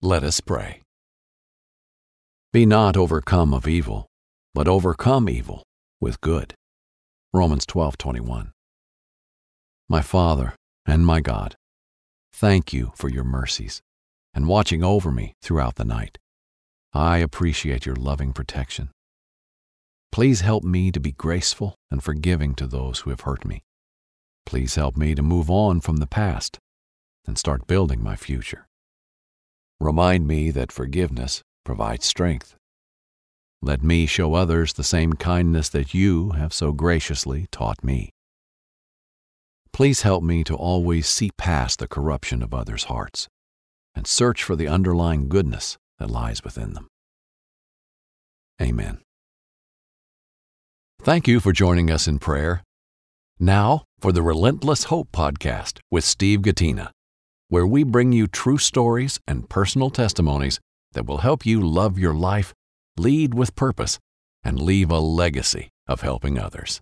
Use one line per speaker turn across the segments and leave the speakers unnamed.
Let us pray. Be not overcome of evil, but overcome evil with good. Romans 12:21. My Father and my God, thank you for your mercies and watching over me throughout the night. I appreciate your loving protection. Please help me to be graceful and forgiving to those who have hurt me. Please help me to move on from the past and start building my future. Remind me that forgiveness provides strength. Let me show others the same kindness that you have so graciously taught me. Please help me to always see past the corruption of others' hearts and search for the underlying goodness that lies within them. Amen. Thank you for joining us in prayer. Now for the Relentless Hope Podcast with Steve Gatena where we bring you true stories and personal testimonies that will help you love your life, lead with purpose, and leave a legacy of helping others.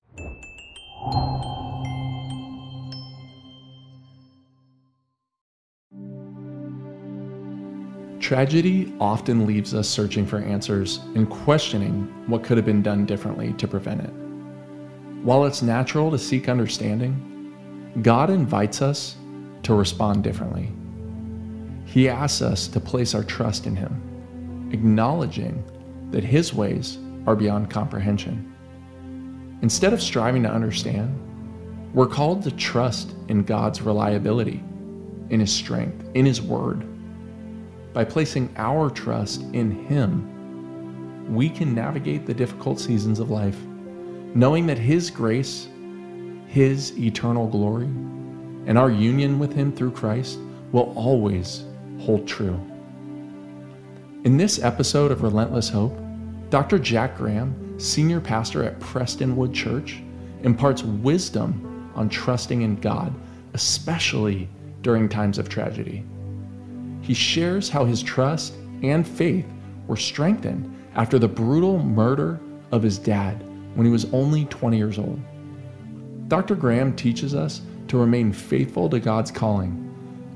Tragedy often leaves us searching for answers and questioning what could have been done differently to prevent it. While it's natural to seek understanding, God invites us to respond differently. He asks us to place our trust in Him, acknowledging that His ways are beyond comprehension. Instead of striving to understand, we're called to trust in God's reliability, in His strength, in His Word. By placing our trust in Him, we can navigate the difficult seasons of life, knowing that His grace, His eternal glory, and our union with Him through Christ will always hold true. In this episode of Relentless Hope, Dr. Jack Graham, senior pastor at Prestonwood Church, imparts wisdom on trusting in God, especially during times of tragedy. He shares how his trust and faith were strengthened after the brutal murder of his dad when he was only 20 years old. Dr. Graham teaches us to remain faithful to God's calling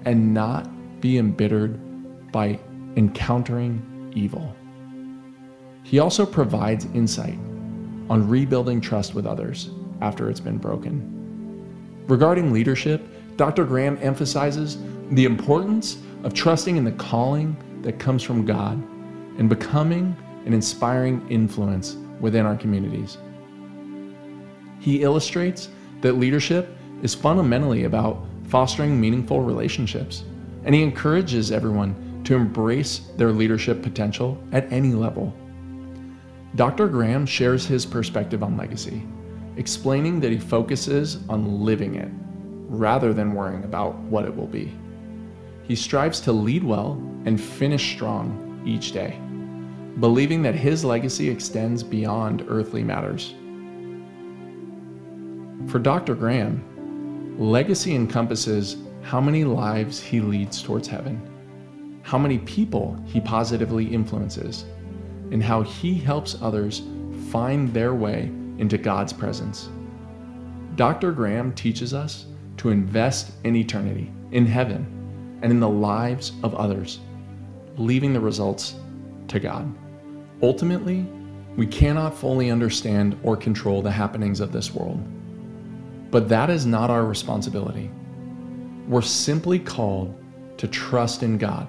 and not be embittered by encountering evil. He also provides insight on rebuilding trust with others after it's been broken. Regarding leadership, Dr. Graham emphasizes the importance of trusting in the calling that comes from God and becoming an inspiring influence within our communities. He illustrates that leadership is fundamentally about fostering meaningful relationships, and he encourages everyone to embrace their leadership potential at any level. Dr. Graham shares his perspective on legacy, explaining that he focuses on living it rather than worrying about what it will be. He strives to lead well and finish strong each day, believing that his legacy extends beyond earthly matters. For Dr. Graham, Legacy encompasses how many lives he leads towards heaven, how many people he positively influences, and how he helps others find their way into God's presence. Dr. Graham teaches us to invest in eternity, in heaven, and in the lives of others, leaving the results to God. Ultimately, we cannot fully understand or control the happenings of this world. But that is not our responsibility. We're simply called to trust in God,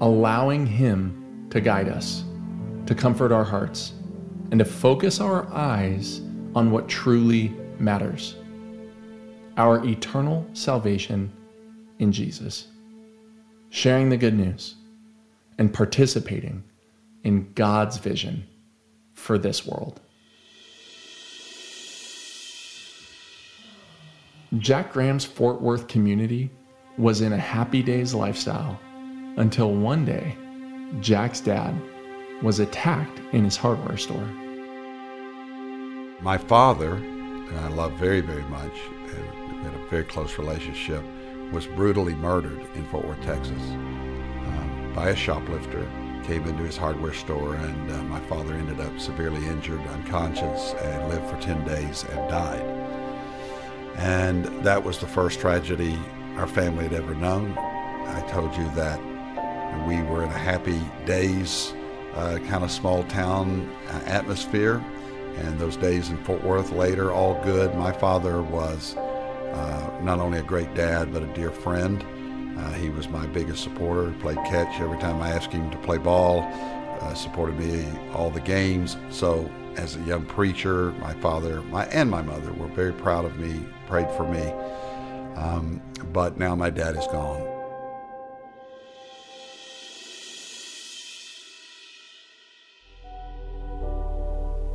allowing Him to guide us, to comfort our hearts, and to focus our eyes on what truly matters our eternal salvation in Jesus, sharing the good news, and participating in God's vision for this world. Jack Graham's Fort Worth community was in a happy days lifestyle until one day, Jack's dad was attacked in his hardware store.
My father, who I love very, very much, and had a very close relationship, was brutally murdered in Fort Worth, Texas, um, by a shoplifter. Came into his hardware store, and uh, my father ended up severely injured, unconscious, and lived for 10 days and died. And that was the first tragedy our family had ever known. I told you that We were in a happy days, uh, kind of small town uh, atmosphere. And those days in Fort Worth later, all good. My father was uh, not only a great dad, but a dear friend. Uh, he was my biggest supporter. Played catch every time I asked him to play ball. Uh, supported me all the games. So as a young preacher, my father my, and my mother were very proud of me, prayed for me. Um, but now my dad is gone.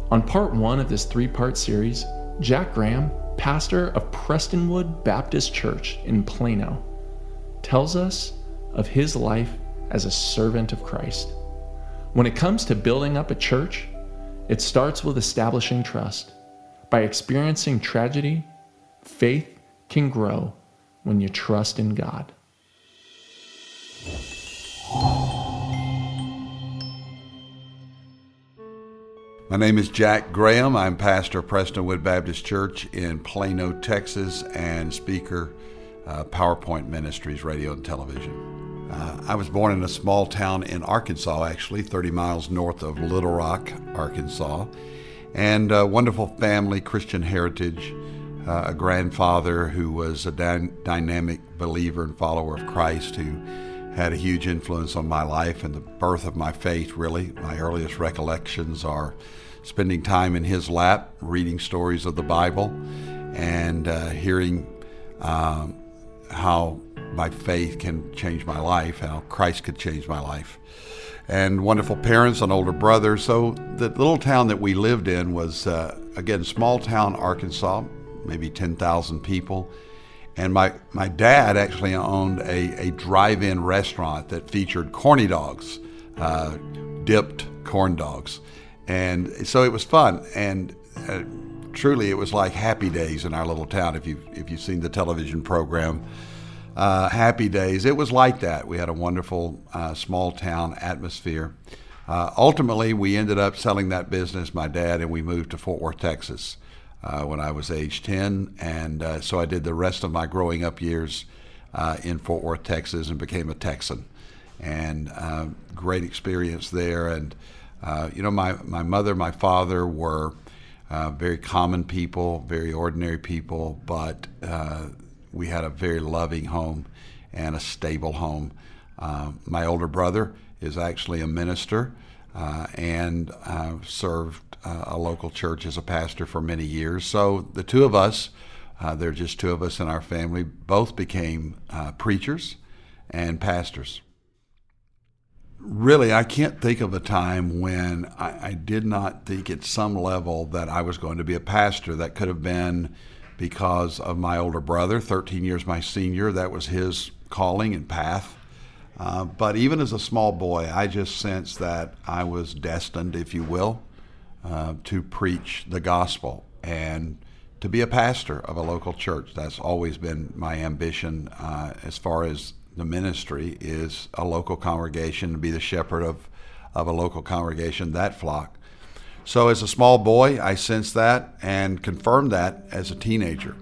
On part one of this three part series, Jack Graham, pastor of Prestonwood Baptist Church in Plano, tells us of his life as a servant of Christ. When it comes to building up a church, it starts with establishing trust. By experiencing tragedy, faith can grow when you trust in God.
My name is Jack Graham. I'm pastor of Prestonwood Baptist Church in Plano, Texas, and speaker, uh, PowerPoint Ministries, radio and television. Uh, I was born in a small town in Arkansas, actually, 30 miles north of Little Rock, Arkansas, and a wonderful family, Christian heritage, uh, a grandfather who was a dy- dynamic believer and follower of Christ who had a huge influence on my life and the birth of my faith, really. My earliest recollections are spending time in his lap, reading stories of the Bible, and uh, hearing um, how my faith can change my life, how Christ could change my life. And wonderful parents, an older brother. So the little town that we lived in was, uh, again, small town Arkansas, maybe 10,000 people and my, my dad actually owned a, a drive in restaurant that featured corny dogs, uh, dipped corn dogs. And so it was fun. And uh, truly, it was like happy days in our little town. If, you, if you've seen the television program, uh, Happy Days, it was like that. We had a wonderful uh, small town atmosphere. Uh, ultimately, we ended up selling that business, my dad, and we moved to Fort Worth, Texas uh, when I was age 10. And uh, so I did the rest of my growing up years uh, in Fort Worth, Texas, and became a Texan. And uh, great experience there. And, you know, my, my mother, my father were very common people, very ordinary people, but we had a very loving home and a stable home. my older brother is actually a minister and served uh, a local church as a pastor for many years. So the two of us, uh, there are just two of us in our family, both became uh, preachers and pastors. Really, I can't think of a time when I, I, did not think at some level that I was going to be a pastor. That could have been because of my older brother, 13 years my senior. That was his calling and path. Uh, but even as a small boy, I just sensed that I was destined, if you will, uh, to preach the gospel and to be a pastor of a local church. That's always been my ambition uh, as far as the ministry is a local congregation, to be the shepherd of, of a local congregation, that flock. So as a small boy, I sensed that and confirmed that as a teenager.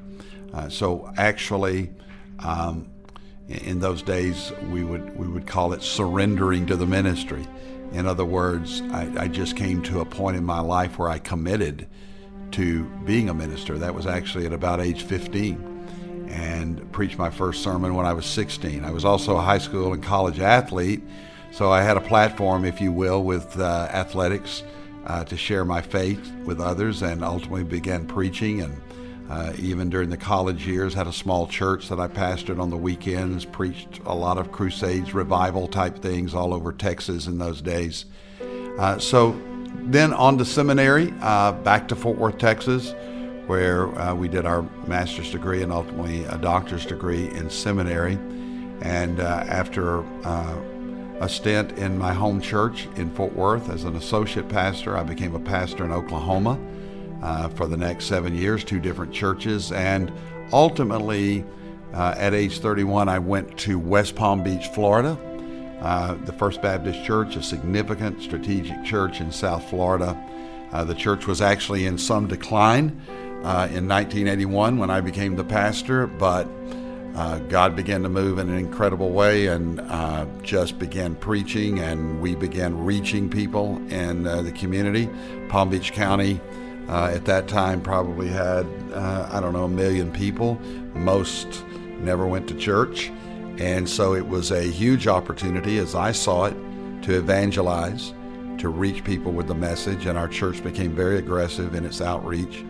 Uh, so actually, um, in those days, we would we would call it surrendering to the ministry. In other words, I, I, just came to a point in my life where I committed to being a minister. That was actually at about age 15 and preached my first sermon when I was 16. I was also a high school and college athlete, so I had a platform, if you will, with uh, athletics uh, to share my faith with others and ultimately began preaching and uh, even during the college years, had a small church that I pastored on the weekends, preached a lot of crusades, revival type things all over Texas in those days. Uh, so then on to seminary, uh, back to Fort Worth, Texas, where uh, we did our master's degree and ultimately a doctor's degree in seminary. And uh, after a stint in my home church in Fort Worth as an associate pastor, I became a pastor in Oklahoma uh, for the next seven years, two different churches, and ultimately, uh, at age 31, I went to West Palm Beach, Florida, uh, the First Baptist Church, a significant strategic church in South Florida. Uh, the church was actually in some decline uh, in 1981 when I became the pastor, but uh, God began to move in an incredible way and uh, just began preaching, and we began reaching people in uh, the community. Palm Beach County uh, at that time probably had, uh, I don't know, a million people. Most never went to church. And so it was a huge opportunity, as I saw it, to evangelize, to reach people with the message. And our church became very aggressive in its outreach.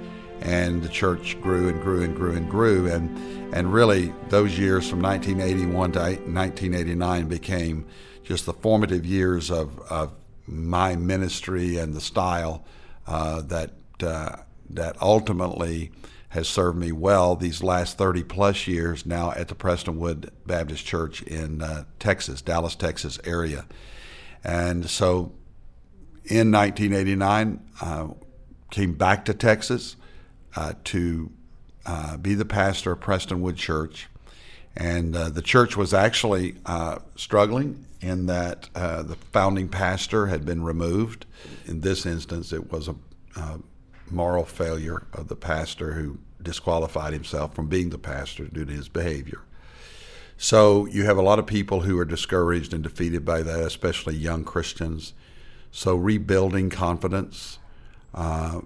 And the church grew and grew and grew and grew. And, and really, those years from 1981 to 1989 became just the formative years of, of my ministry and the style uh, that, uh, that ultimately has served me well these last 30 plus years now at the Prestonwood Baptist Church in uh, Texas, Dallas, Texas area. And so in 1989, uh, came back to Texas uh, to uh, be the pastor of Prestonwood Church. And uh, the church was actually uh, struggling in that the founding pastor had been removed. In this instance, it was a moral failure of the pastor who disqualified himself from being the pastor due to his behavior. So you have a lot of people who are discouraged and defeated by that, especially young Christians. So rebuilding confidence uh,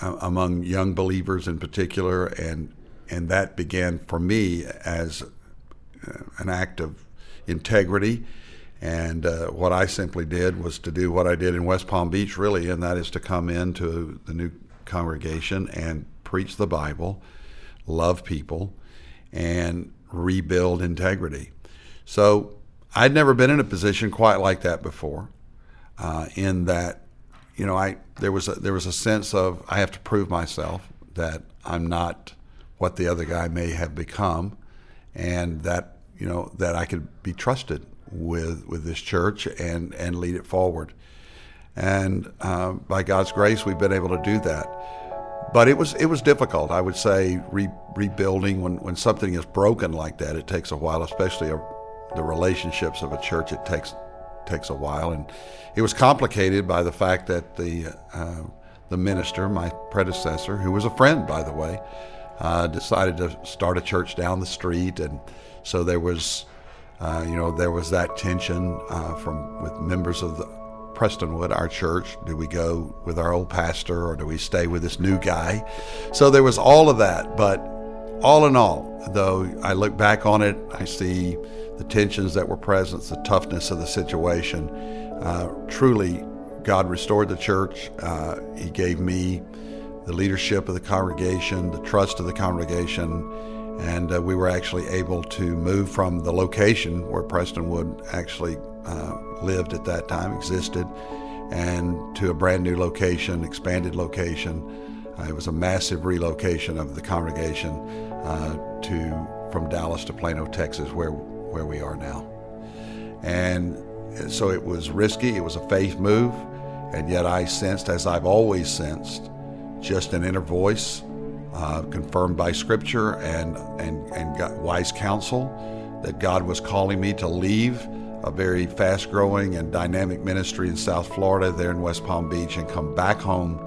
among young believers in particular, and and that began for me as uh, an act of integrity. And uh, what I simply did was to do what I did in West Palm Beach, really, and that is to come into the new congregation and preach the Bible, love people, and rebuild integrity. So I'd never been in a position quite like that before. Uh, in that, you know, I there was a, there was a sense of I have to prove myself that I'm not what the other guy may have become, and that you know that I could be trusted with with this church and and lead it forward. And uh, by God's grace, we've been able to do that but it was it was difficult. I would say re, rebuilding when, when something is broken like that, it takes a while, especially a, the relationships of a church. It takes takes a while, and it was complicated by the fact that the uh, the minister, my predecessor, who was a friend by the way, uh, decided to start a church down the street, and so there was. Uh, you know, there was that tension uh, from with members of the Prestonwood, our church? Do we go with our old pastor or do we stay with this new guy? So there was all of that. But all in all, though I look back on it, I see the tensions that were present, the toughness of the situation. Uh, truly, God restored the church. Uh, he gave me the leadership of the congregation, the trust of the congregation, and uh, we were actually able to move from the location where Prestonwood actually uh, lived at that time, existed, and to a brand new location, expanded location. Uh, it was a massive relocation of the congregation uh, to from Dallas to Plano, Texas, where where we are now. And so it was risky. It was a faith move, and yet I sensed, as I've always sensed, just an inner voice, uh, confirmed by Scripture and and and wise counsel, that God was calling me to leave a very fast growing and dynamic ministry in South Florida, there in West Palm Beach, and come back home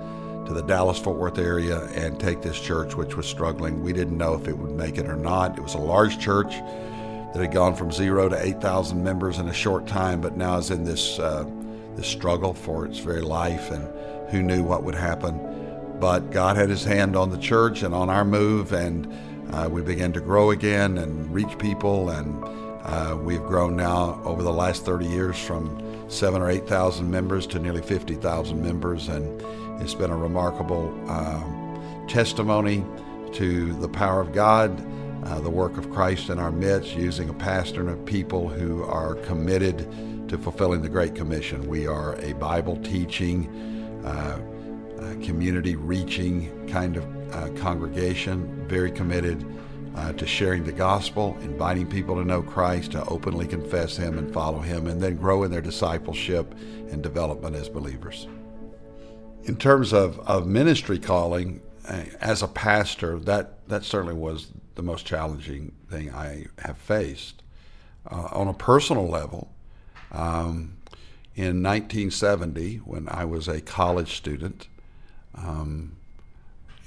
to the Dallas Fort Worth area and take this church, which was struggling. We didn't know if it would make it or not. It was a large church that had gone from zero to 8,000 members in a short time, but now is in this, uh, this struggle for its very life, and who knew what would happen. But God had His hand on the church and on our move, and uh, we began to grow again and reach people and uh, we've grown now over the last 30 years from seven or 8,000 members to nearly 50,000 members, and it's been a remarkable uh, testimony to the power of God, uh, the work of Christ in our midst, using a pastor and a people who are committed to fulfilling the Great Commission. We are a Bible teaching, uh, community reaching kind of uh, congregation, very committed uh, to sharing the gospel, inviting people to know Christ, to openly confess Him and follow Him, and then grow in their discipleship and development as believers. In terms of, of ministry calling, uh, as a pastor, that, that certainly was the most challenging thing I have faced. Uh, on a personal level, um, in 1970, when I was a college student, um,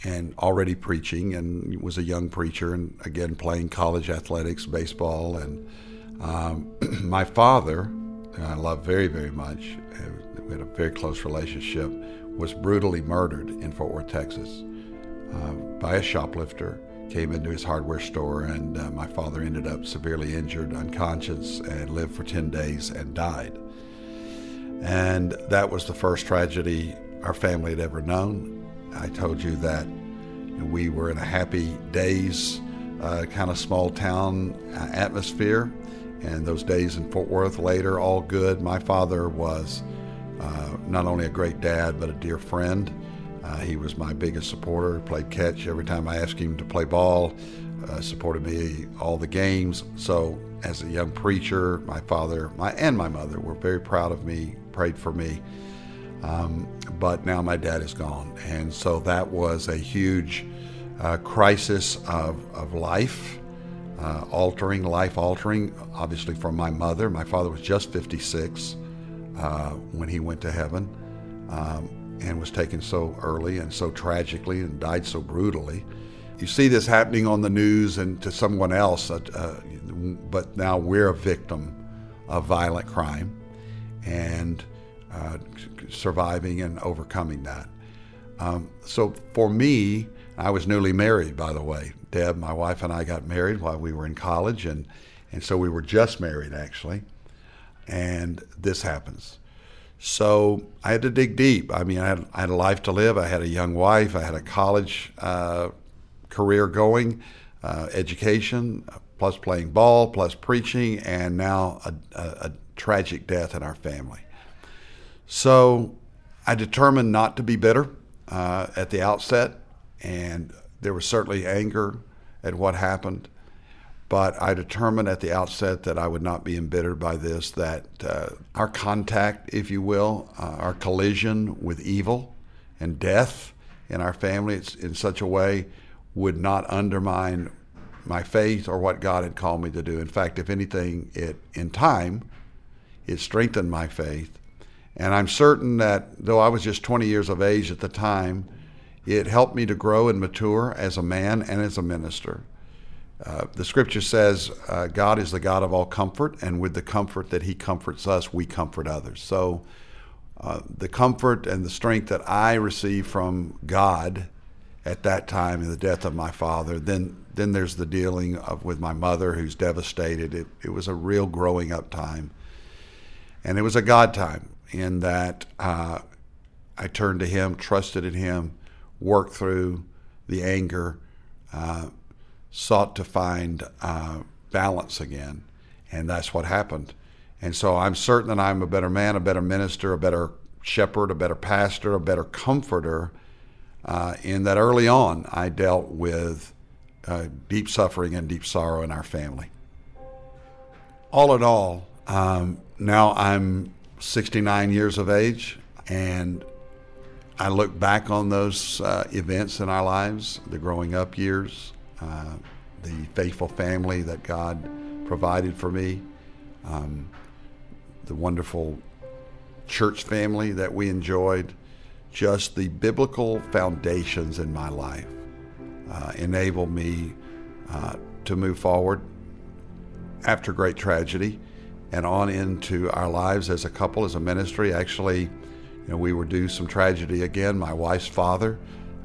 and already preaching, and was a young preacher, and again playing college athletics, baseball, and um, my father, I love very very much. We had a very close relationship. Was brutally murdered in Fort Worth, Texas, uh, by a shoplifter. Came into his hardware store, and uh, my father ended up severely injured, unconscious, and lived for 10 days and died. And that was the first tragedy our family had ever known. I told you that we were in a happy days, uh, kind of small town uh, atmosphere, and those days in Fort Worth later, all good. My father was uh, not only a great dad, but a dear friend. Uh, he was my biggest supporter, played catch every time I asked him to play ball, uh, supported me all the games. So, as a young preacher, my father my, and my mother were very proud of me, prayed for me. Um, but now my dad is gone. And so that was a huge uh, crisis of, of life, uh, altering, life altering, obviously for my mother. My father was just 56 uh, when he went to heaven um, and was taken so early and so tragically and died so brutally. You see this happening on the news and to someone else, uh, uh, but now we're a victim of violent crime. And uh, surviving and overcoming that. Um, so for me, I was newly married, by the way. Deb, my wife, and I got married while we were in college, and, and so we were just married actually. And this happens. So I had to dig deep. I mean, I had, I had a life to live. I had a young wife. I had a college uh, career going, uh, education, plus playing ball, plus preaching, and now a, a, a tragic death in our family. So I determined not to be bitter uh, at the outset, and there was certainly anger at what happened. But I determined at the outset that I would not be embittered by this, that uh, our contact, if you will, uh, our collision with evil and death in our family in such a way would not undermine my faith or what God had called me to do. In fact, if anything, it in time, it strengthened my faith and I'm certain that though I was just 20 years of age at the time, it helped me to grow and mature as a man and as a minister. Uh, the scripture says uh, God is the God of all comfort, and with the comfort that He comforts us, we comfort others. So, uh, the comfort and the strength that I received from God at that time in the death of my father, then then there's the dealing of with my mother who's devastated. It, it was a real growing up time, and it was a God time in that uh, I turned to Him, trusted in Him, worked through the anger, uh, sought to find uh, balance again, and that's what happened. And so I'm certain that I'm a better man, a better minister, a better shepherd, a better pastor, a better comforter. Uh, in that early on, I dealt with uh, deep suffering and deep sorrow in our family. All in all, um, now I'm 69 years of age, and I look back on those uh, events in our lives, the growing up years, uh, the faithful family that God provided for me, um, the wonderful church family that we enjoyed, just the biblical foundations in my life uh, enable me uh, to move forward after great tragedy and on into our lives as a couple, as a ministry. Actually, you know, we were due some tragedy again. My wife's father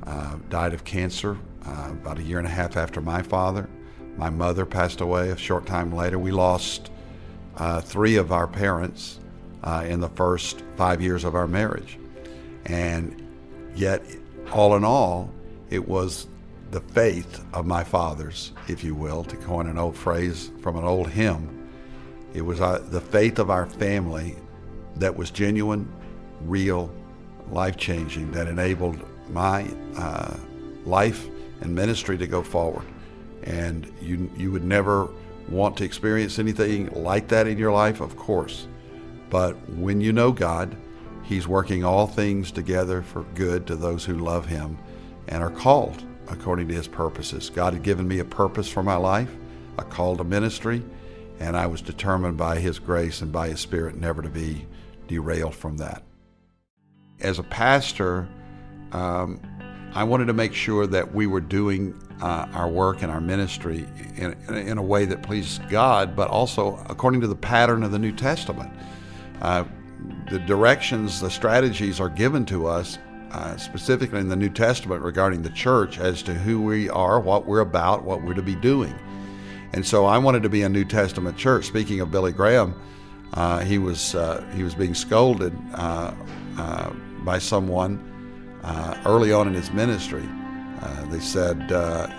uh, died of cancer uh, about a year and a half after my father. My mother passed away a short time later. We lost uh, three of our parents uh, in the first five years of our marriage. And yet, all in all, it was the faith of my fathers, if you will, to coin an old phrase from an old hymn, it was uh, the faith of our family that was genuine, real, life changing, that enabled my uh, life and ministry to go forward. And you, you would never want to experience anything like that in your life, of course. But when you know God, He's working all things together for good to those who love Him and are called according to His purposes. God had given me a purpose for my life, a call to ministry, and I was determined by His grace and by His Spirit never to be derailed from that. As a pastor, um, I wanted to make sure that we were doing uh, our work and our ministry in, in, a way that pleased God, but also according to the pattern of the New Testament. Uh, the directions, the strategies are given to us uh, specifically in the New Testament regarding the church as to who we are, what we're about, what we're to be doing. And so I wanted to be a New Testament church. Speaking of Billy Graham, uh, he was uh, he was being scolded uh, by someone uh, early on in his ministry. they said,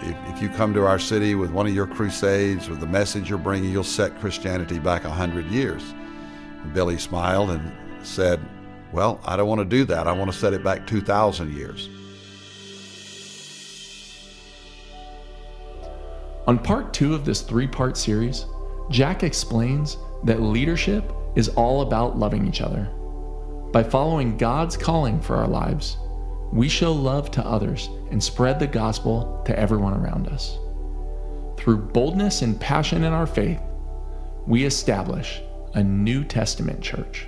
if, if, you come to our city with one of your crusades, with the message you're bringing, you'll set Christianity back a hundred years. And Billy smiled and said, well, I don't want to do that. I want to set it back 2,000 years.
On part two of this three part series, Jack explains that leadership is all about loving each other. By following God's calling for our lives, we show love to others and spread the gospel to everyone around us. Through boldness and passion in our faith, we establish a New Testament church.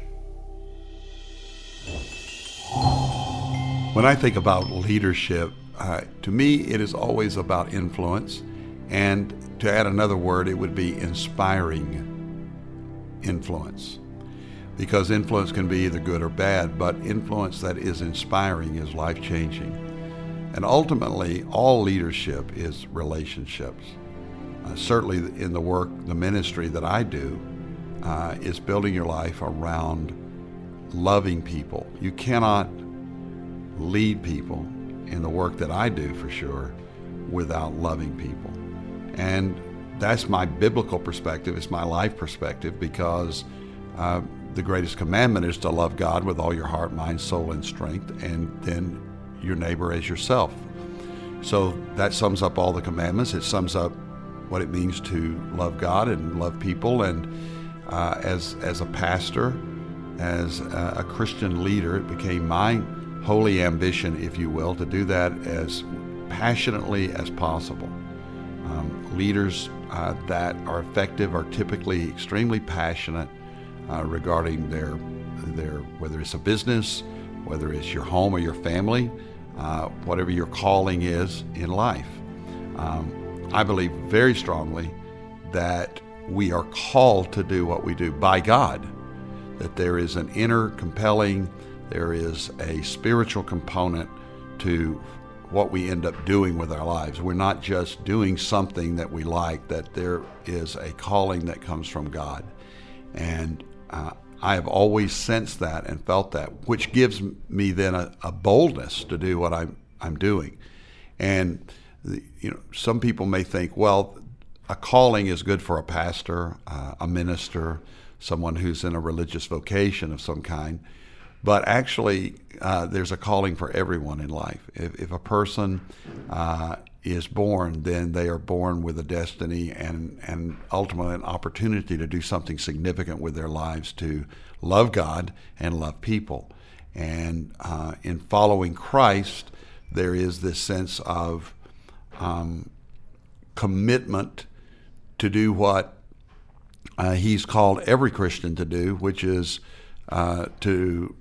When I think about leadership, uh, to me, it is always about influence. And to add another word, it would be inspiring influence. Because influence can be either good or bad, but influence that is inspiring is life changing. And ultimately, all leadership is relationships. Uh, certainly, in the work, the ministry that I do, uh, is building your life around loving people. You cannot lead people in the work that I do for sure without loving people. And that's my biblical perspective, it's my life perspective because uh, the greatest commandment is to love God with all your heart, mind, soul, and strength, and then your neighbor as yourself. So that sums up all the commandments. It sums up what it means to love God and love people. And uh, as as a pastor, as a, a Christian leader, it became my holy ambition, if you will, to do that as passionately as possible. Um, leaders uh, that are effective are typically extremely passionate uh, regarding their their whether it's a business, whether it's your home or your family, uh, whatever your calling is in life. Um, I believe very strongly that we are called to do what we do by God that there is an inner compelling, there is a spiritual component to what we end up doing with our lives. We're not just doing something that we like, that there is a calling that comes from God. And uh, I have always sensed that and felt that, which gives me then a, a boldness to do what I'm, I'm doing. And the, you know, some people may think, well, a calling is good for a pastor, uh, a minister, someone who's in a religious vocation of some kind. But actually, uh, there's a calling for everyone in life. If, if a person uh, is born, then they are born with a destiny and, and ultimately an opportunity to do something significant with their lives to love God and love people. And uh, in following Christ, there is this sense of um, commitment to do what uh, he's called every Christian to do, which is uh, to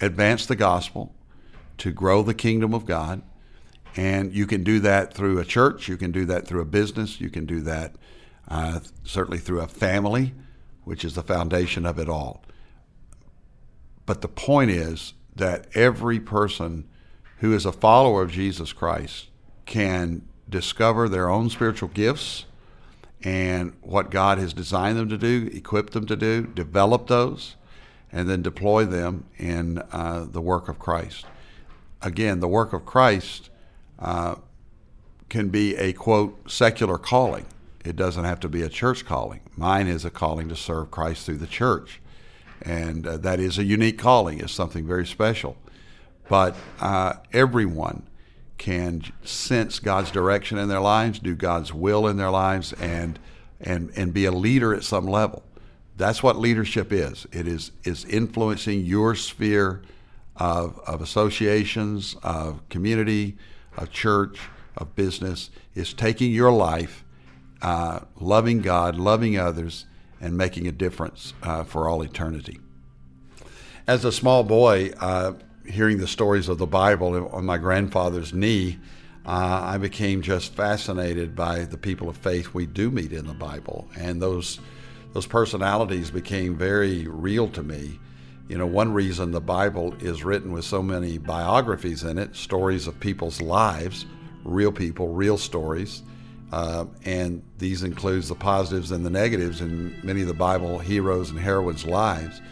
advance the gospel, to grow the kingdom of God. And you can do that through a church, you can do that through a business, you can do that uh, certainly through a family, which is the foundation of it all. But the point is that every person who is a follower of Jesus Christ can discover their own spiritual gifts and what God has designed them to do, equipped them to do, develop those, and then deploy them in uh, the work of Christ. Again, the work of Christ uh, can be a quote secular calling. It doesn't have to be a church calling. Mine is a calling to serve Christ through the church, and uh, that is a unique calling. It's something very special. But uh, everyone can sense God's direction in their lives, do God's will in their lives, and and and be a leader at some level. That's what leadership is. It is is influencing your sphere of, of associations, of community, of church, of business. Is taking your life, uh, loving God, loving others, and making a difference uh, for all eternity. As a small boy, uh, hearing the stories of the Bible on my grandfather's knee, uh, I became just fascinated by the people of faith we do meet in the Bible, and those those personalities became very real to me. You know, one reason the Bible is written with so many biographies in it, stories of people's lives, real people, real stories, uh, and these includes the positives and the negatives in many of the Bible heroes and heroines' lives.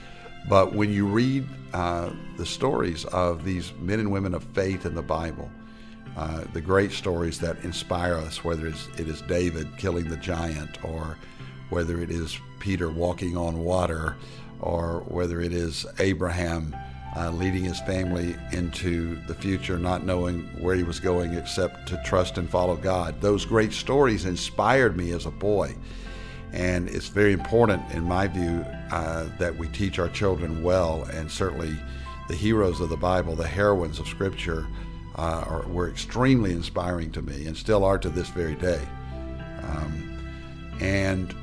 But when you read uh, the stories of these men and women of faith in the Bible, uh, the great stories that inspire us, whether it's, it is David killing the giant, or whether it is Peter walking on water, or whether it is Abraham uh, leading his family into the future, not knowing where he was going except to trust and follow God. Those great stories inspired me as a boy. And it's very important, in my view, uh, that we teach our children well, and certainly the heroes of the Bible, the heroines of Scripture, uh, are, were extremely inspiring to me and still are to this very day. Um, and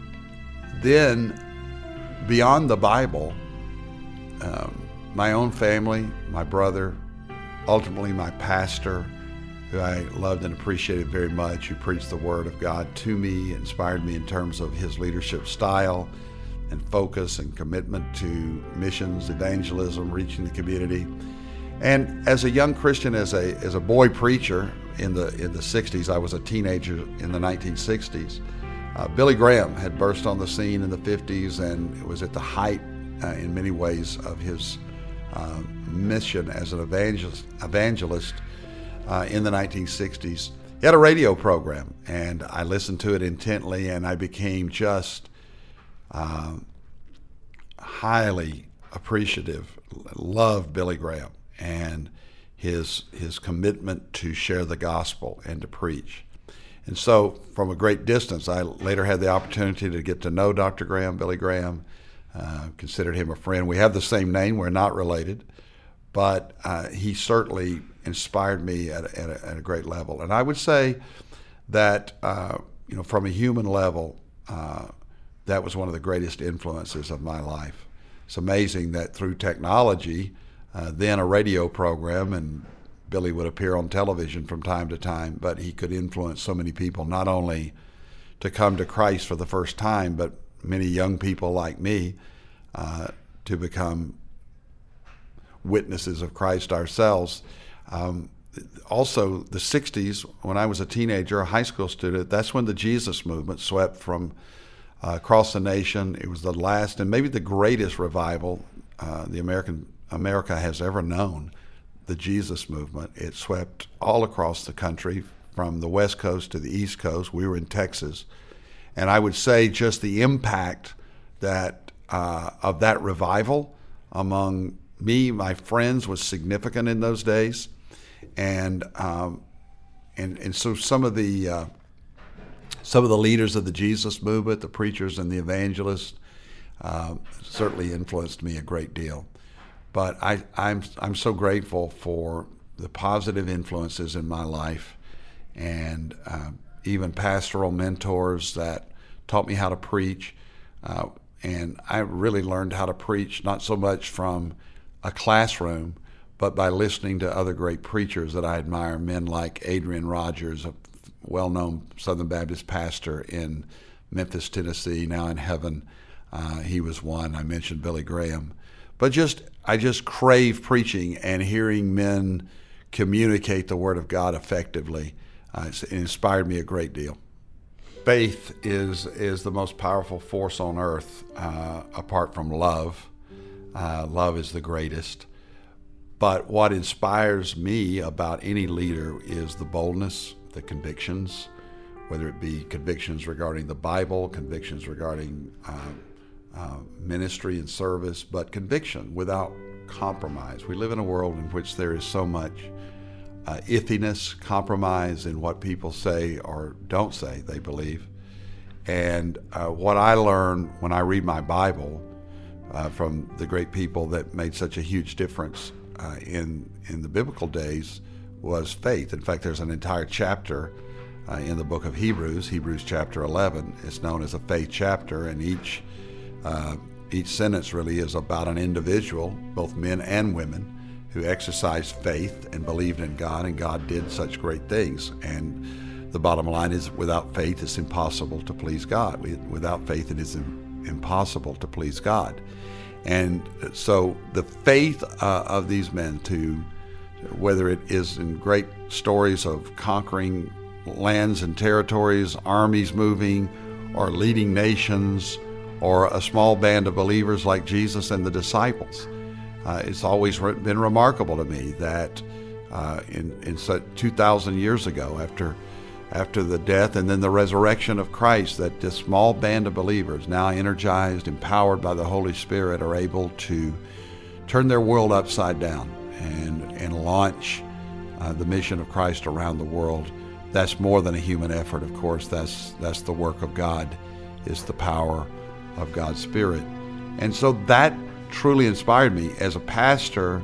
then, beyond the Bible, um, my own family, my brother, ultimately my pastor, who I loved and appreciated very much, who preached the Word of God to me, inspired me in terms of his leadership style and focus and commitment to missions, evangelism, reaching the community. And as a young Christian, as a, as a boy preacher in the, in the 60s, I was a teenager in the 1960s. Uh, Billy Graham had burst on the scene in the 50s and was at the height, uh, in many ways, of his uh, mission as an evangelist, evangelist uh, in the 1960s. He had a radio program, and I listened to it intently, and I became just uh, highly appreciative. Loved Billy Graham and his his commitment to share the gospel and to preach. And so, from a great distance, I later had the opportunity to get to know Dr. Graham, Billy Graham, uh, considered him a friend. We have the same name, we're not related, but uh, he certainly inspired me at a, at, a, at a, great level. And I would say that, uh, you know, from a human level, uh, that was one of the greatest influences of my life. It's amazing that through technology, uh, then a radio program, and Billy would appear on television from time to time, but he could influence so many people, not only to come to Christ for the first time, but many young people like me uh, to become witnesses of Christ ourselves. Um, also, the 60s, when I was a teenager, a high school student, that's when the Jesus movement swept from uh, across the nation. It was the last and maybe the greatest revival uh, the American America has ever known. The Jesus movement. It swept all across the country, from the West Coast to the East Coast. We were in Texas, and I would say just the impact that uh, of that revival among me, my friends, was significant in those days, and um, and and so some of the uh, some of the leaders of the Jesus movement, the preachers and the evangelists, uh, certainly influenced me a great deal. But I, I'm I'm so grateful for the positive influences in my life, and uh, even pastoral mentors that taught me how to preach. Uh, and I really learned how to preach not so much from a classroom, but by listening to other great preachers that I admire, men like Adrian Rogers, a well known Southern Baptist pastor in Memphis, Tennessee, now in heaven. Uh, he was one. I mentioned Billy Graham. But just, I just crave preaching and hearing men communicate the Word of God effectively. Uh, it inspired me a great deal. Faith is, is the most powerful force on earth uh, apart from love. Uh, love is the greatest. But what inspires me about any leader is the boldness, the convictions, whether it be convictions regarding the Bible, convictions regarding uh, ministry and service, but conviction without compromise. We live in a world in which there is so much uh, ithiness, compromise in what people say or don't say they believe. And uh, what I learn when I read my Bible uh, from the great people that made such a huge difference uh, in in the biblical days was faith. In fact, there's an entire chapter uh, in the book of Hebrews, Hebrews chapter 11. It's known as a faith chapter, and each uh, each sentence really is about an individual, both men and women, who exercised faith and believed in God, and God did such great things. And the bottom line is without faith, it's impossible to please God. Without faith, it is impossible to please God. And so the faith uh, of these men to, whether it is in great stories of conquering lands and territories, armies moving, or leading nations, or a small band of believers like Jesus and the disciples. Uh, it's always been remarkable to me that uh, in, in 2,000 years ago, after, after the death and then the resurrection of Christ, that this small band of believers, now energized, empowered by the Holy Spirit, are able to turn their world upside down and, and launch uh, the mission of Christ around the world. That's more than a human effort, of course. That's, that's the work of God, is the power of God's Spirit. And so that truly inspired me. As a pastor,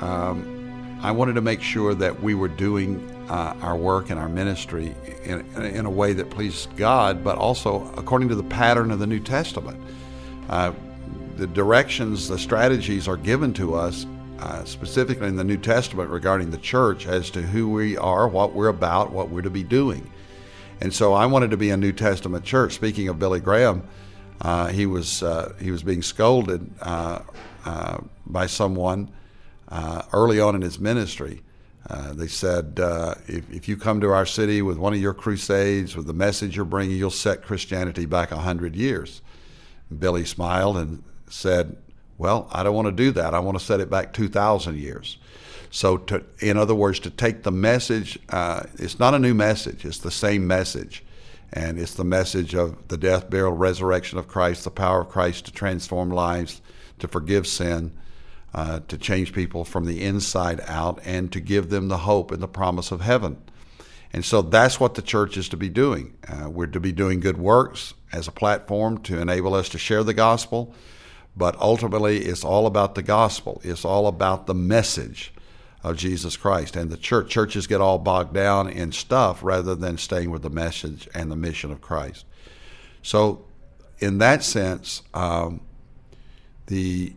um, I wanted to make sure that we were doing uh, our work and our ministry in, in, a way that pleased God, but also according to the pattern of the New Testament. Uh, the directions, the strategies are given to us uh, specifically in the New Testament regarding the church as to who we are, what we're about, what we're to be doing. And so I wanted to be a New Testament church. Speaking of Billy Graham, uh, he was uh, he was being scolded uh, uh by someone uh, early on in his ministry. Uh, they said, if, if you come to our city with one of your crusades, with the message you're bringing, you'll set Christianity back a hundred years. Billy smiled and said, "Well, I don't want to do that. I want to set it back two thousand years." So, to, in other words, to take the message, it's not a new message; it's the same message and it's the message of the death, burial, resurrection of Christ, the power of Christ to transform lives, to forgive sin, uh, to change people from the inside out, and to give them the hope and the promise of heaven. And so that's what the church is to be doing. Uh, we're to be doing good works as a platform to enable us to share the gospel, but ultimately it's all about the gospel. It's all about the message of Jesus Christ. And the church churches get all bogged down in stuff rather than staying with the message and the mission of Christ. So, in that sense, um, the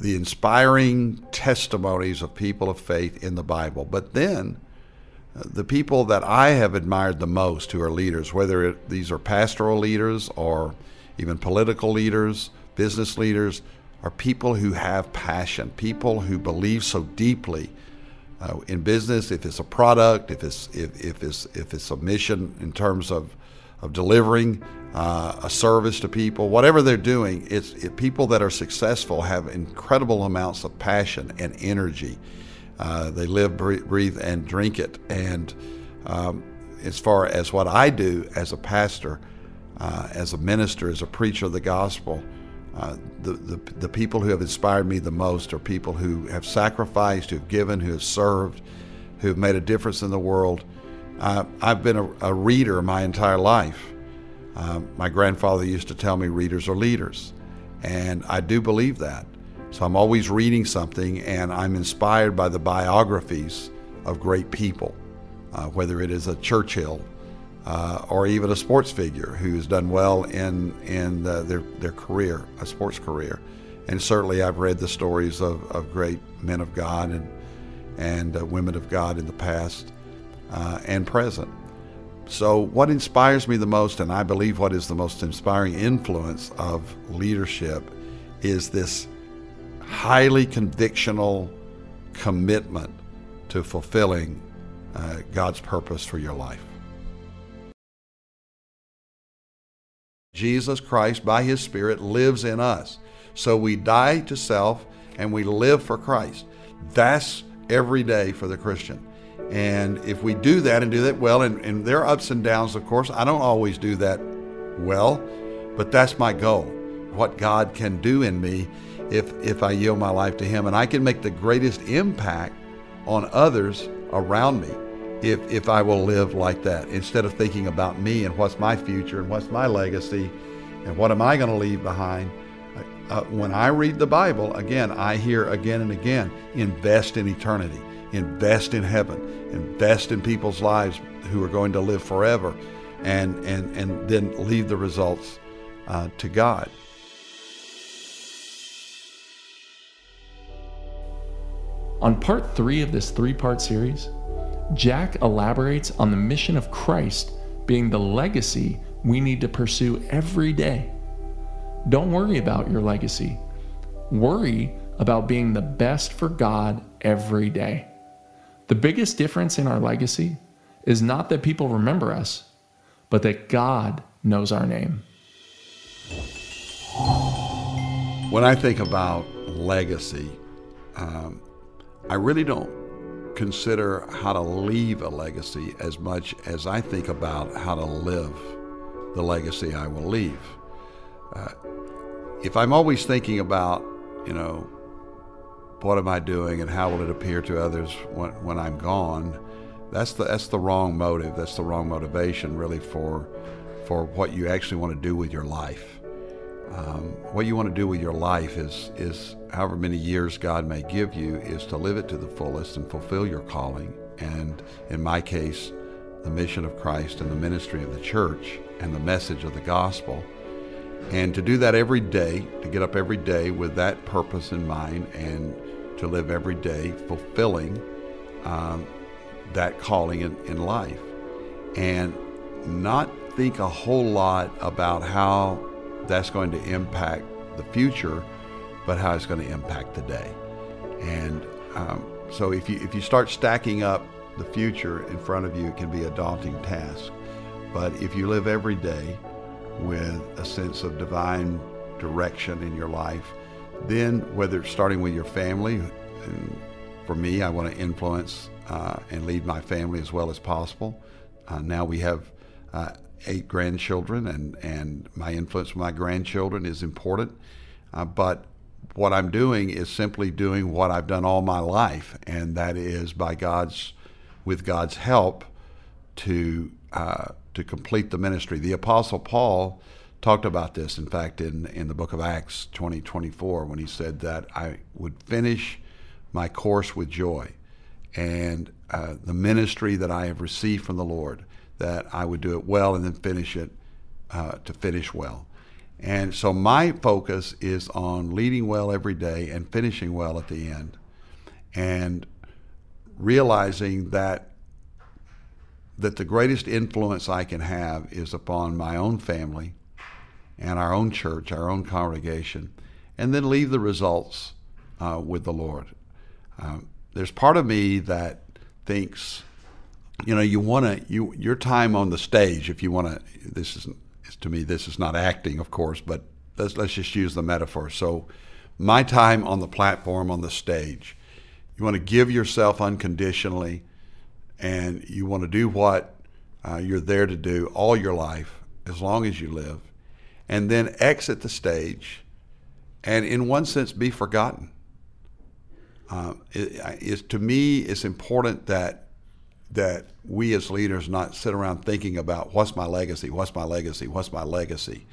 the inspiring testimonies of people of faith in the Bible, but then uh, the people that I have admired the most who are leaders, whether it, these are pastoral leaders or even political leaders, business leaders, are people who have passion, people who believe so deeply uh, in business. If it's a product, if it's if, if it's if it's a mission in terms of of delivering uh, a service to people, whatever they're doing, it's it, people that are successful have incredible amounts of passion and energy. Uh, they live, breathe, and drink it. And um, as far as what I do as a pastor, uh, as a minister, as a preacher of the gospel, uh, the, the, the people who have inspired me the most are people who have sacrificed, who have given, who have served, who have made a difference in the world. Uh, I've been a, a, reader my entire life. Uh, my grandfather used to tell me readers are leaders, and I do believe that. So I'm always reading something, and I'm inspired by the biographies of great people, uh, whether it is a Churchill uh, or even a sports figure who's done well in in their their career, a sports career. And certainly, I've read the stories of, of great men of God and and uh, women of God in the past uh, and present. So, what inspires me the most, and I believe what is the most inspiring influence of leadership, is this highly convictional commitment to fulfilling uh, God's purpose for your life. Jesus Christ, by His Spirit, lives in us. So we die to self and we live for Christ. That's every day for the Christian. And if we do that and do that well, and, and there are ups and downs, of course, I don't always do that well, but that's my goal. What God can do in me if, if I yield my life to Him. And I can make the greatest impact on others around me if, if I will live like that instead of thinking about me and what's my future and what's my legacy and what am I going to leave behind. Uh, when I read the Bible, again, I hear again and again invest in eternity, invest in heaven, invest in people's lives who are going to live forever, and, and, and then leave the results uh, to God.
On part three of this three part series, Jack elaborates on the mission of Christ being the legacy we need to pursue every day. Don't worry about your legacy. Worry about being the best for God every day. The biggest difference in our legacy is not that people remember us, but that God knows our name.
When I think about legacy, um, I really don't consider how to leave a legacy as much as I think about how to live the legacy I will leave. Uh, if I'm always thinking about, you know, what am I doing and how will it appear to others when, when I'm gone, that's the that's the wrong motive. That's the wrong motivation, really, for for what you actually want to do with your life. Um, what you want to do with your life is is however many years God may give you is to live it to the fullest and fulfill your calling. And in my case, the mission of Christ and the ministry of the church and the message of the gospel. And to do that every day, to get up every day with that purpose in mind and to live every day fulfilling um, that calling in, in life. And not think a whole lot about how that's going to impact the future, but how it's going to impact today. And um, so if you, if you start stacking up the future in front of you, it can be a daunting task. But if you live every day with a sense of divine direction in your life, then whether it's starting with your family, and for me, I want to influence uh, and lead my family as well as possible. Uh, now we have uh, eight grandchildren, and, and my influence with my grandchildren is important. Uh, but what I'm doing is simply doing what I've done all my life, and that is by God's, with God's help, to uh, to complete the ministry. The Apostle Paul talked about this, in fact, in, in the book of Acts 20, 24, when he said that I would finish my course with joy and uh, the ministry that I have received from the Lord, that I would do it well and then finish it uh, to finish well. And so my focus is on leading well every day and finishing well at the end. And realizing that that the greatest influence I can have is upon my own family and our own church, our own congregation, and then leave the results uh, with the Lord. Um, there's part of me that thinks, you know, you want to you your time on the stage. If you want to, this is to me, this is not acting, of course, but let's let's just use the metaphor. So, my time on the platform on the stage, you want to give yourself unconditionally, and you want to do what uh, you're there to do all your life, as long as you live, and then exit the stage, and in one sense, be forgotten uh, it, is to me, it's important that that we as leaders not sit around thinking about what's my legacy, what's my legacy, what's my legacy.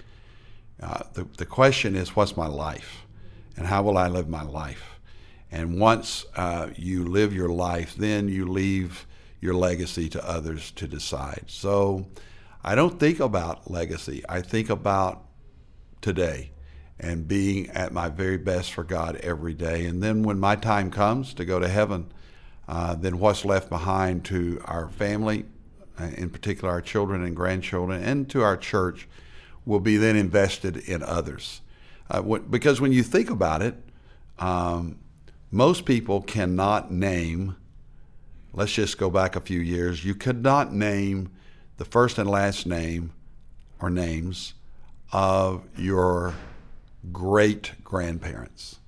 Uh, the, the question is, what's my life? And how will I live my life? And once uh, you live your life, then you leave your legacy to others to decide. So I don't think about legacy, I think about today and being at my very best for God every day. And then when my time comes to go to heaven, uh, then what's left behind to our family, uh, in particular our children and grandchildren, and to our church, will be then invested in others. Uh, what, because when you think about it, um, most people cannot name, let's just go back a few years, you could not name the first and last name or names of your great grandparents.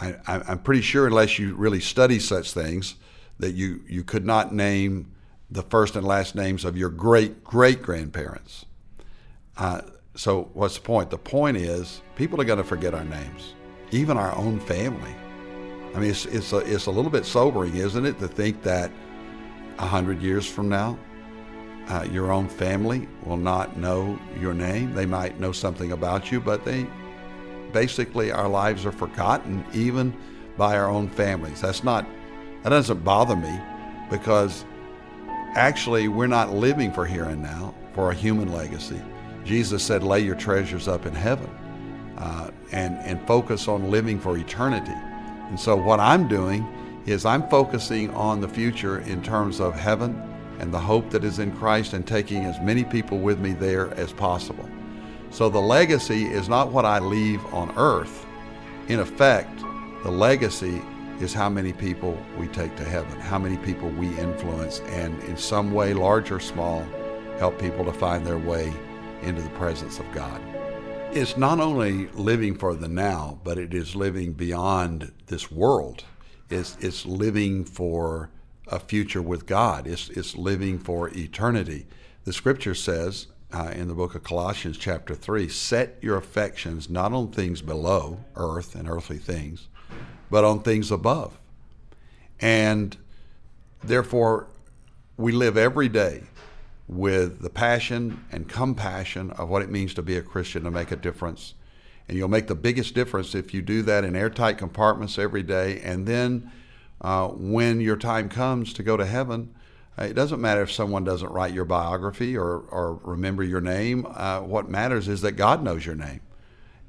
I, am pretty sure, unless you really study such things, that you, you could not name the first and last names of your great great grandparents. Uh, so, what's the point? The point is, people are going to forget our names, even our own family. I mean, it's, it's, a, it's a little bit sobering, isn't it, to think that a hundred years from now, uh, your own family will not know your name. They might know something about you, but they basically our lives are forgotten even by our own families. That's not that doesn't bother me because actually we're not living for here and now for a human legacy. Jesus said, "Lay your treasures up in heaven." Uh, and, and focus on living for eternity. And so what I'm doing is I'm focusing on the future in terms of heaven and the hope that is in Christ and taking as many people with me there as possible. So the legacy is not what I leave on earth. In effect, the legacy is how many people we take to heaven, how many people we influence, and in some way, large or small, help people to find their way into the presence of God. It's not only living for the now, but it is living beyond this world. It's, it's living for a future with God. It's, it's living for eternity. The scripture says uh, in the book of Colossians, chapter 3 set your affections not on things below, earth and earthly things, but on things above. And therefore, we live every day with the passion and compassion of what it means to be a Christian to make a difference. And you'll make the biggest difference if you do that in airtight compartments every day. And then uh, when your time comes to go to heaven, it doesn't matter if someone doesn't write your biography or, or remember your name. Uh, what matters is that God knows your name.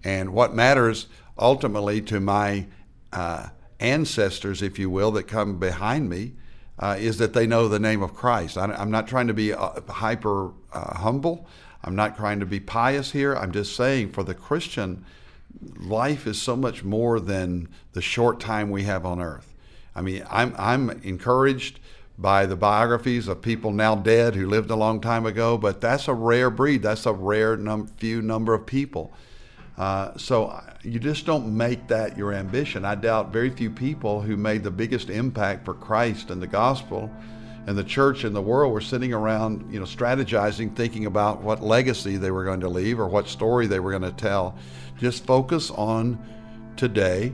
And what matters ultimately to my uh, ancestors, if you will, that come behind me, uh, is that they know the name of Christ. I, am not trying to be uh, hyper uh, humble. I'm not trying to be pious here. I'm just saying for the Christian, life is so much more than the short time we have on earth. I mean, I'm, I'm encouraged by the biographies of people now dead who lived a long time ago, but that's a rare breed. That's a rare num- few number of people. Uh, so uh, you just don't make that your ambition. I doubt very few people who made the biggest impact for Christ and the gospel and the church and the world were sitting around, you know, strategizing, thinking about what legacy they were going to leave or what story they were going to tell. Just focus on today.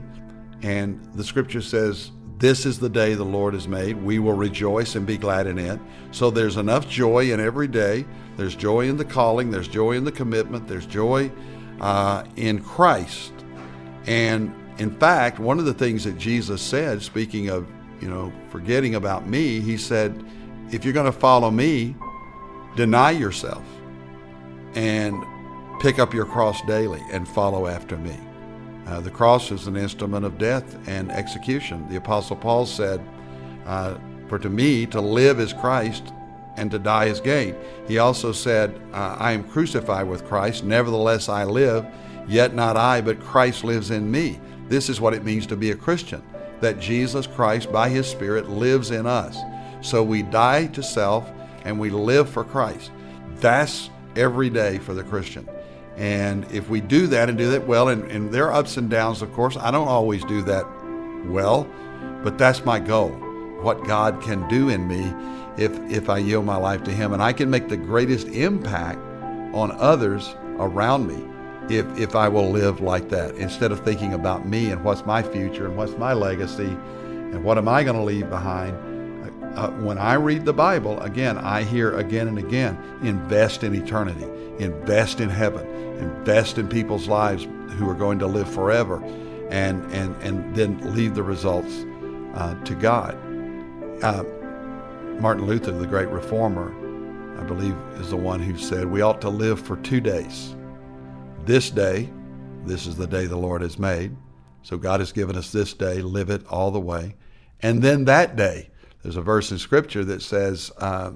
And the scripture says, this is the day the Lord has made. We will rejoice and be glad in it. So there's enough joy in every day. There's joy in the calling, there's joy in the commitment, there's joy uh, in Christ. And in fact, one of the things that Jesus said, speaking of, you know, forgetting about me, he said, if you're going to follow me, deny yourself and pick up your cross daily and follow after me. Uh, the cross is an instrument of death and execution. The Apostle Paul said, uh, For to me to live is Christ and to die is gain. He also said, uh, I am crucified with Christ, nevertheless I live, yet not I, but Christ lives in me. This is what it means to be a Christian, that Jesus Christ, by His Spirit, lives in us. So we die to self and we live for Christ. That's every day for the Christian. And if we do that and do that well, and, and there are ups and downs, of course, I don't always do that well, but that's my goal. What God can do in me if, if I yield my life to Him. And I can make the greatest impact on others around me if, if I will live like that instead of thinking about me and what's my future and what's my legacy and what am I going to leave behind. Uh, when I read the Bible, again, I hear again and again invest in eternity, invest in heaven, invest in people's lives who are going to live forever, and, and, and then leave the results uh, to God. Uh, Martin Luther, the great reformer, I believe, is the one who said we ought to live for two days. This day, this is the day the Lord has made. So God has given us this day, live it all the way. And then that day, there's a verse in Scripture that says, uh,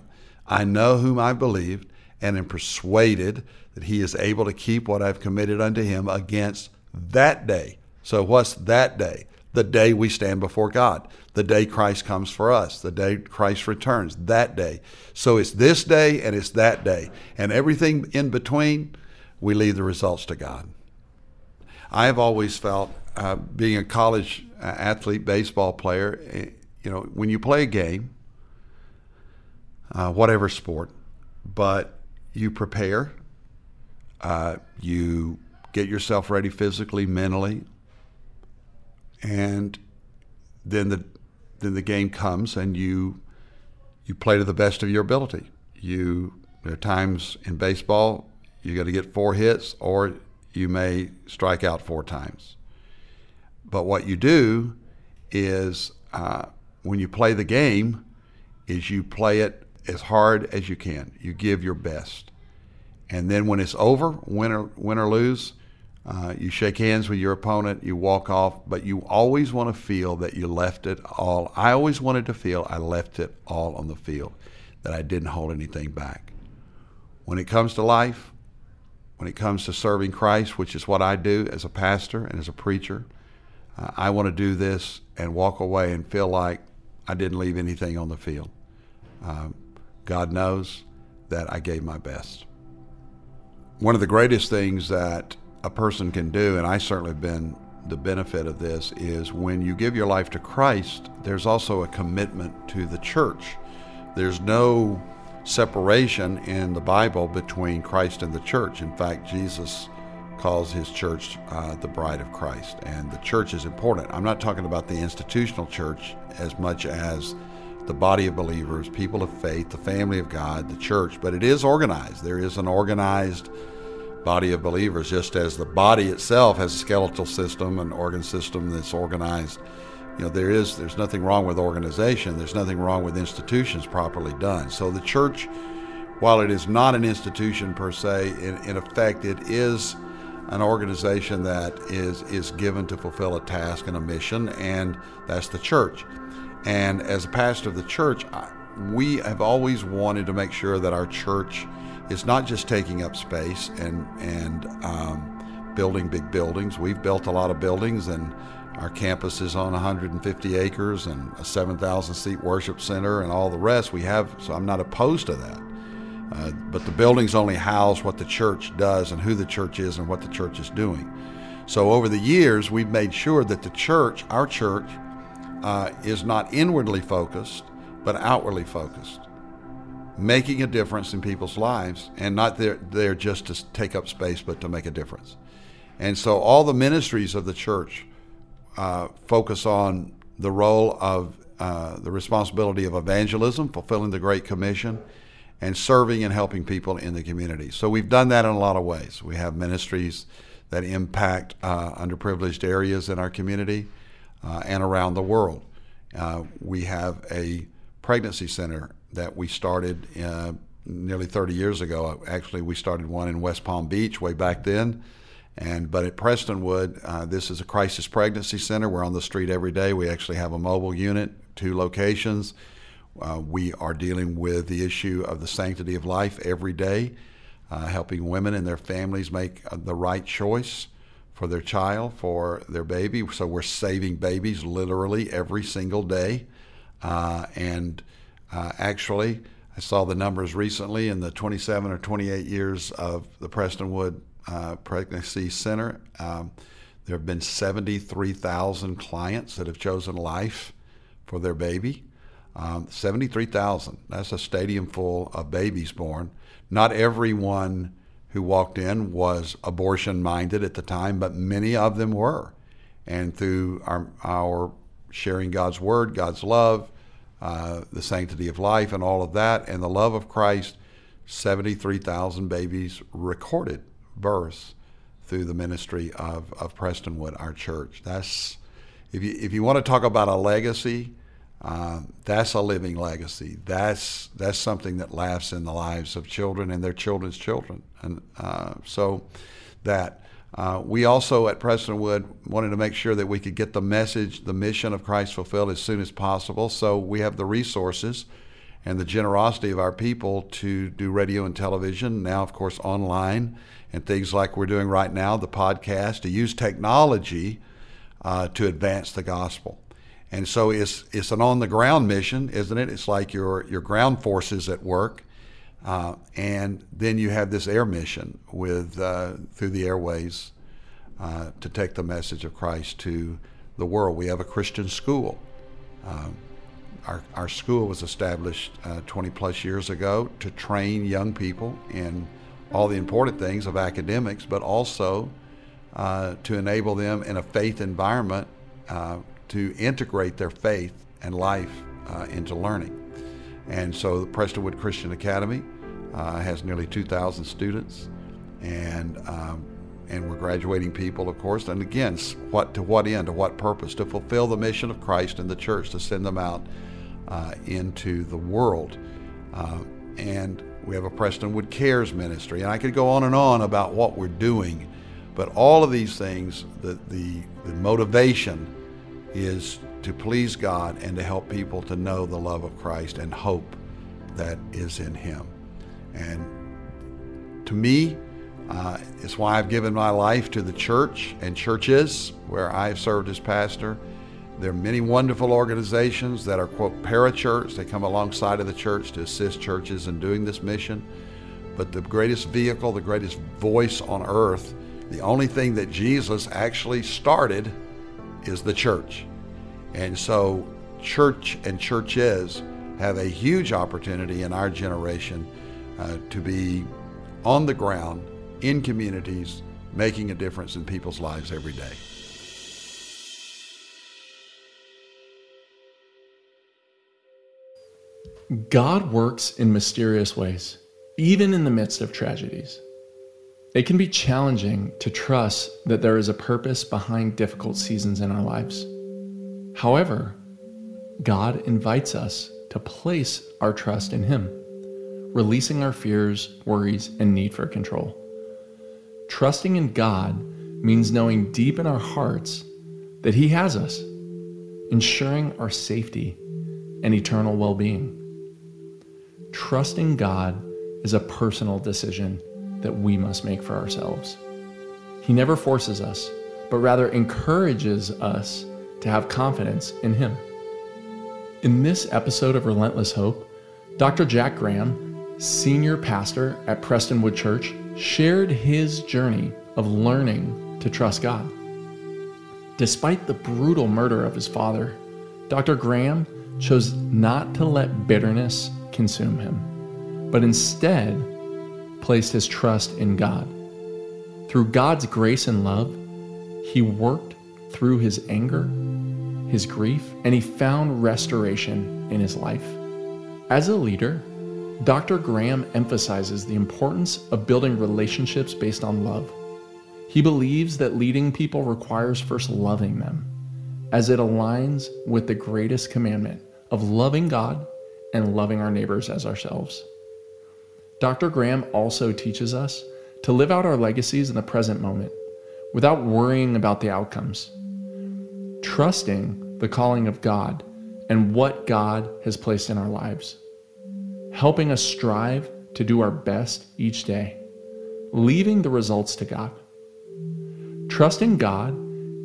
I know whom I believed and am persuaded that he is able to keep what I've committed unto him against that day. So, what's that day? The day we stand before God, the day Christ comes for us, the day Christ returns, that day. So, it's this day and it's that day. And everything in between, we leave the results to God. I have always felt, uh, being a college uh, athlete, baseball player, eh, you know, when you play a game, uh, whatever sport, but you prepare, uh, you get yourself ready physically, mentally, and then the then the game comes and you you play to the best of your ability. You there are times in baseball you got to get four hits or you may strike out four times. But what you do is uh, when you play the game is you play it as hard as you can. You give your best. And then when it's over, win or, win or lose, Uh, you shake hands with your opponent, you walk off, but you always want to feel that you left it all. I always wanted to feel I left it all on the field, that I didn't hold anything back. When it comes to life, when it comes to serving Christ, which is what I do as a pastor and as a preacher, uh, I want to do this and walk away and feel like I didn't leave anything on the field. Um, God knows that I gave my best. One of the greatest things that a person can do, and I certainly have been the benefit of this, is when you give your life to Christ, there's also a commitment to the church. There's no separation in the Bible between Christ and the church. In fact, Jesus calls his church uh, the bride of Christ, and the church is important. I'm not talking about the institutional church as much as the body of believers, people of faith, the family of God, the church, but it is organized. There is an organized body of believers, just as the body itself has a skeletal system, an organ system that's organized. You know, there is there's nothing wrong with organization. There's nothing wrong with institutions properly done. So the church, while it is not an institution per se, in, in effect, it is an organization that is is given to fulfill a task and a mission, and that's the church. And as a pastor of the church, we have always wanted to make sure that our church is not just taking up space and and um, building big buildings. We've built a lot of buildings, and our campus is on 150 acres and a 7,000 seat worship center and all the rest. We have, so I'm not opposed to that. Uh, but the buildings only house what the church does and who the church is and what the church is doing. So over the years, we've made sure that the church, our church, uh, is not inwardly focused, but outwardly focused making a difference in people's lives and not there, there just to take up space, but to make a difference. And so all the ministries of the church uh, focus on the role of uh, the responsibility of evangelism, fulfilling the Great Commission, and serving and helping people in the community. So we've done that in a lot of ways. We have ministries that impact uh, underprivileged areas in our community uh, and around the world. Uh, we have a pregnancy center that we started uh, nearly 30 years ago. Actually, we started one in West Palm Beach way back then. And but at Prestonwood, uh, this is a crisis pregnancy center. We're on the street every day. We actually have a mobile unit, two locations. Uh, we are dealing with the issue of the sanctity of life every day, uh, helping women and their families make uh, the right choice for their child, for their baby. So we're saving babies literally every single day, uh, and uh, actually, I saw the numbers recently in the 27 or 28 years of the Prestonwood uh, Pregnancy Center. Um, there have been 73,000 clients that have chosen life for their baby. Um, 73,000. That's a stadium full of babies born. Not everyone who walked in was abortion minded at the time, but many of them were. And through our, our sharing God's word, God's love, uh, the sanctity of life and all of that, and the love of Christ, 73,000 babies recorded births through the ministry of, of Prestonwood, our church. That's, if you, if you want to talk about a legacy, uh, that's a living legacy. That's, that's something that lasts in the lives of children and their children's children. And uh, so that uh, we also at Prestonwood wanted to make sure that we could get the message, the mission of Christ fulfilled as soon as possible. So we have the resources and the generosity of our people to do radio and television, now, of course, online, and things like we're doing right now, the podcast, to use technology uh, to advance the gospel. And so it's, it's an on the ground mission, isn't it? It's like your, your ground forces at work. Uh, and then you have this air mission with uh, through the airways uh, to take the message of Christ to the world. We have a Christian school. Um, our, our school was established uh, 20 plus years ago to train young people in all the important things of academics, but also uh, to enable them in a faith environment uh, to integrate their faith and life into learning. And so the Prestonwood Christian Academy uh, has nearly 2,000 students, and um, and we're graduating people, of course. And again, what to what end, to what purpose? To fulfill the mission of Christ and the church, to send them out uh, into the world. Uh, and we have a Prestonwood Cares ministry, and I could go on and on about what we're doing But all of these things, the, the, the motivation is to please God and to help people to know the love of Christ and hope that is in Him. And to me, uh, it's why I've given my life to the church and churches where I've served as pastor. There are many wonderful organizations that are, quote, parachurch. They come alongside of the church to assist churches in doing this mission. But the greatest vehicle, the greatest voice on earth, the only thing that Jesus actually started is the church. And so, church and churches have a huge opportunity in our generation uh, to be on the ground in communities, making a difference in people's lives every day.
God works in mysterious ways, even in the midst of tragedies. It can be challenging to trust that there is a purpose behind difficult seasons in our lives. However, God invites us to place our trust in Him, releasing our fears, worries, and need for control. Trusting in God means knowing deep in our hearts that He has us, ensuring our safety and eternal well being. Trusting God is a personal decision that we must make for ourselves. He never forces us, but rather encourages us to have confidence in Him. In this episode of Relentless Hope, Dr. Jack Graham, senior pastor at Prestonwood Church, shared his journey of learning to trust God. Despite the brutal murder of his father, Dr. Graham chose not to let bitterness consume him, but instead placed his trust in God. Through God's grace and love, he worked through his anger, his grief, and he found restoration in his life. As a leader, Dr. Graham emphasizes the importance of building relationships based on love. He believes that leading people requires first loving them, as it aligns with the greatest commandment of loving God and loving our neighbors as ourselves. Dr. Graham also teaches us to live out our legacies in the present moment without worrying about the outcomes, trusting the calling of God and what God has placed in our lives helping us strive to do our best each day, leaving the results to God. Trusting God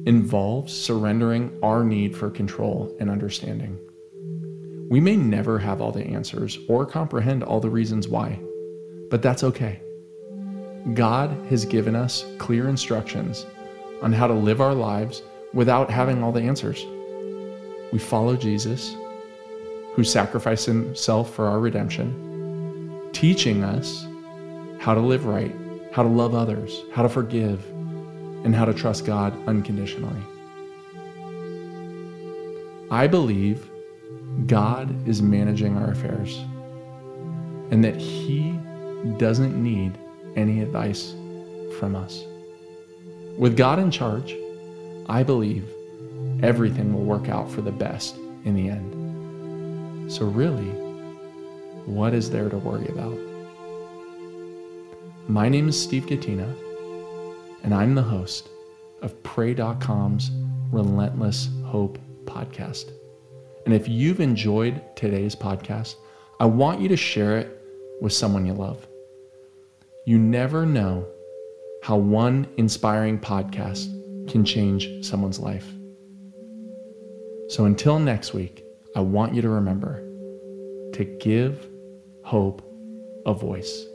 involves surrendering our need for control and understanding. We may never have all the answers or comprehend all the reasons why, but that's okay. God has given us clear instructions on how to live our lives without having all the answers. We follow Jesus who sacrificed himself for our redemption, teaching us how to live right, how to love others, how to forgive, and how to trust God unconditionally. I believe God is managing our affairs and that He doesn't need any advice from us. With God in charge, I believe everything will work out for the best in the end. So, really, what is there to worry about? My name is Steve Gatena, and I'm the host of Pray.com's Relentless Hope podcast. And if you've enjoyed today's podcast, I want you to share it with someone you love. You never know how one inspiring podcast can change someone's life. So until next week, I want you to remember to give hope a voice.